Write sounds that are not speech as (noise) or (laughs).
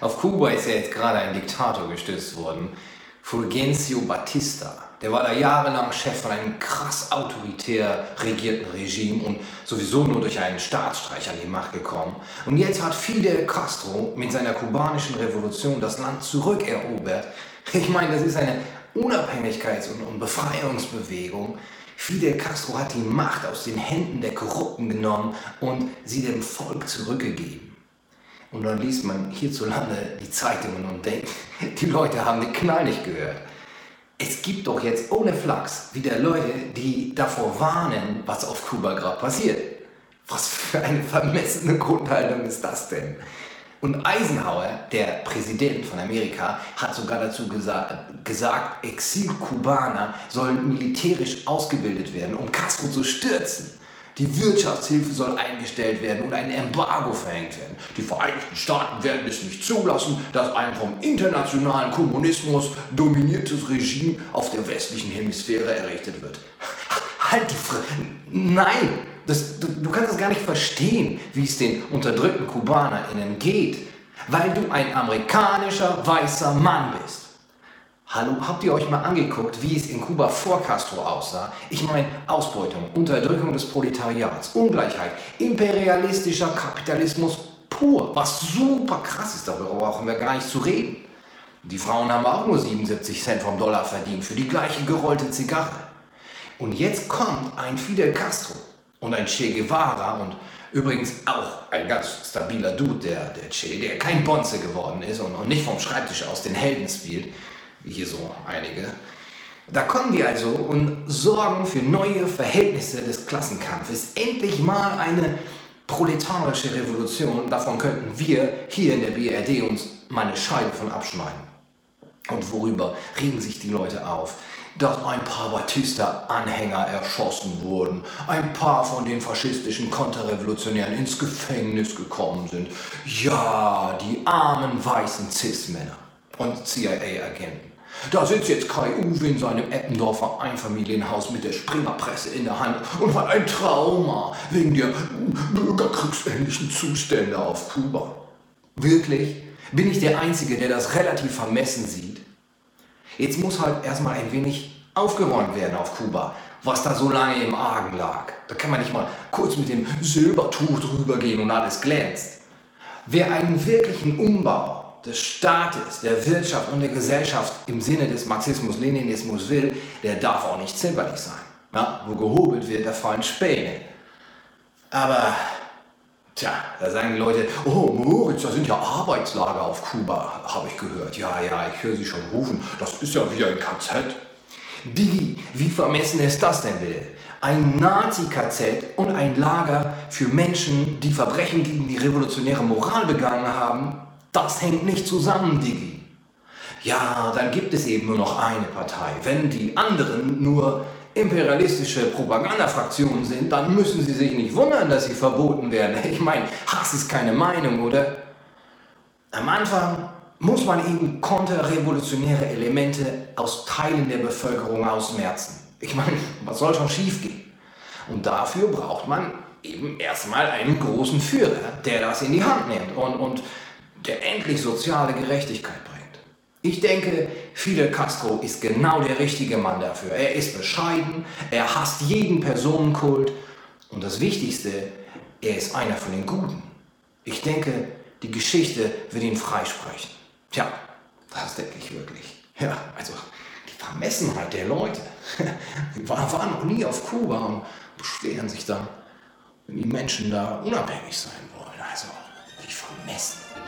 Auf Kuba ist ja jetzt gerade ein Diktator gestürzt worden, Fulgencio Batista. Der war da jahrelang Chef von einem krass autoritär regierten Regime und sowieso nur durch einen Staatsstreich an die Macht gekommen. Und jetzt hat Fidel Castro mit seiner kubanischen Revolution das Land zurückerobert. Ich meine, das ist eine Unabhängigkeits- und Befreiungsbewegung. Fidel Castro hat die Macht aus den Händen der Korrupten genommen und sie dem Volk zurückgegeben. Und dann liest man hierzulande die Zeitungen und denkt, (laughs) die Leute haben den Knall nicht gehört. Es gibt doch jetzt ohne Flachs wieder Leute, die davor warnen, was auf Kuba gerade passiert. Was für eine vermessene Grundhaltung ist das denn? Und Eisenhower, der Präsident von Amerika, hat sogar dazu gesa gesagt, Exil-Kubaner sollen militärisch ausgebildet werden, um Castro zu stürzen. Die Wirtschaftshilfe soll eingestellt werden und ein Embargo verhängt werden. Die Vereinigten Staaten werden es nicht zulassen, dass ein vom internationalen Kommunismus dominiertes Regime auf der westlichen Hemisphäre errichtet wird. (laughs) Halt die Fresse. Nein, das, du, du kannst das gar nicht verstehen, wie es den unterdrückten KubanerInnen geht, weil du ein amerikanischer weißer Mann bist. Hallo, habt ihr euch mal angeguckt, wie es in Kuba vor Castro aussah? Ich meine, Ausbeutung, Unterdrückung des Proletariats, Ungleichheit, imperialistischer Kapitalismus pur, was super krass ist, darüber brauchen wir gar nicht zu reden. Die Frauen haben auch nur 77 Cent vom Dollar verdient für die gleiche gerollte Zigarre. Und jetzt kommt ein Fidel Castro und ein Che Guevara und übrigens auch ein ganz stabiler Dude, der, der Che, der kein Bonze geworden ist und, und nicht vom Schreibtisch aus den Helden spielt hier so einige. Da kommen die also und sorgen für neue Verhältnisse des Klassenkampfes. Endlich mal eine proletarische Revolution. Davon könnten wir hier in der BRD uns mal eine Scheibe von abschneiden. Und worüber regen sich die Leute auf? Dass ein paar Batista-Anhänger erschossen wurden, ein paar von den faschistischen Konterrevolutionären ins Gefängnis gekommen sind. Ja, die armen weißen Cis-Männer und CIA-Agenten. Da sitzt jetzt Kai Uwe in seinem Eppendorfer Einfamilienhaus mit der Springerpresse in der Hand und hat ein Trauma wegen der bürgerkriegsähnlichen Zustände auf Kuba. Wirklich? Bin ich der Einzige, der das relativ vermessen sieht? Jetzt muss halt erstmal ein wenig aufgeräumt werden auf Kuba, was da so lange im Argen lag. Da kann man nicht mal kurz mit dem Silbertuch drüber gehen und alles glänzt. Wer einen wirklichen Umbau des Staates, der Wirtschaft und der Gesellschaft im Sinne des Marxismus-Leninismus will, der darf auch nicht zimperlich sein. Ja, wo gehobelt wird, da fallen Späne. Aber, tja, da sagen die Leute, oh Moritz, da sind ja Arbeitslager auf Kuba, habe ich gehört. Ja, ja, ich höre sie schon rufen, das ist ja wieder ein KZ. Digi, wie vermessen ist das denn bitte? Ein Nazi-KZ und ein Lager für Menschen, die Verbrechen gegen die revolutionäre Moral begangen haben, das hängt nicht zusammen, Digi. Ja, dann gibt es eben nur noch eine Partei. Wenn die anderen nur imperialistische Propagandafraktionen sind, dann müssen sie sich nicht wundern, dass sie verboten werden. (laughs) Ich meine, Hass ist keine Meinung, oder? Am Anfang muss man eben konterrevolutionäre Elemente aus Teilen der Bevölkerung ausmerzen. Ich meine, was soll schon schiefgehen? Und dafür braucht man eben erstmal einen großen Führer, der das in die Hand nimmt und, und der endlich soziale Gerechtigkeit bringt. Ich denke, Fidel Castro ist genau der richtige Mann dafür. Er ist bescheiden, er hasst jeden Personenkult und das Wichtigste, er ist einer von den Guten. Ich denke, die Geschichte wird ihn freisprechen. Tja, das denke ich wirklich. Ja, also die Vermessenheit der Leute. (laughs) Die waren noch nie auf Kuba und beschweren sich dann, wenn die Menschen da unabhängig sein wollen. Also, wie vermessen.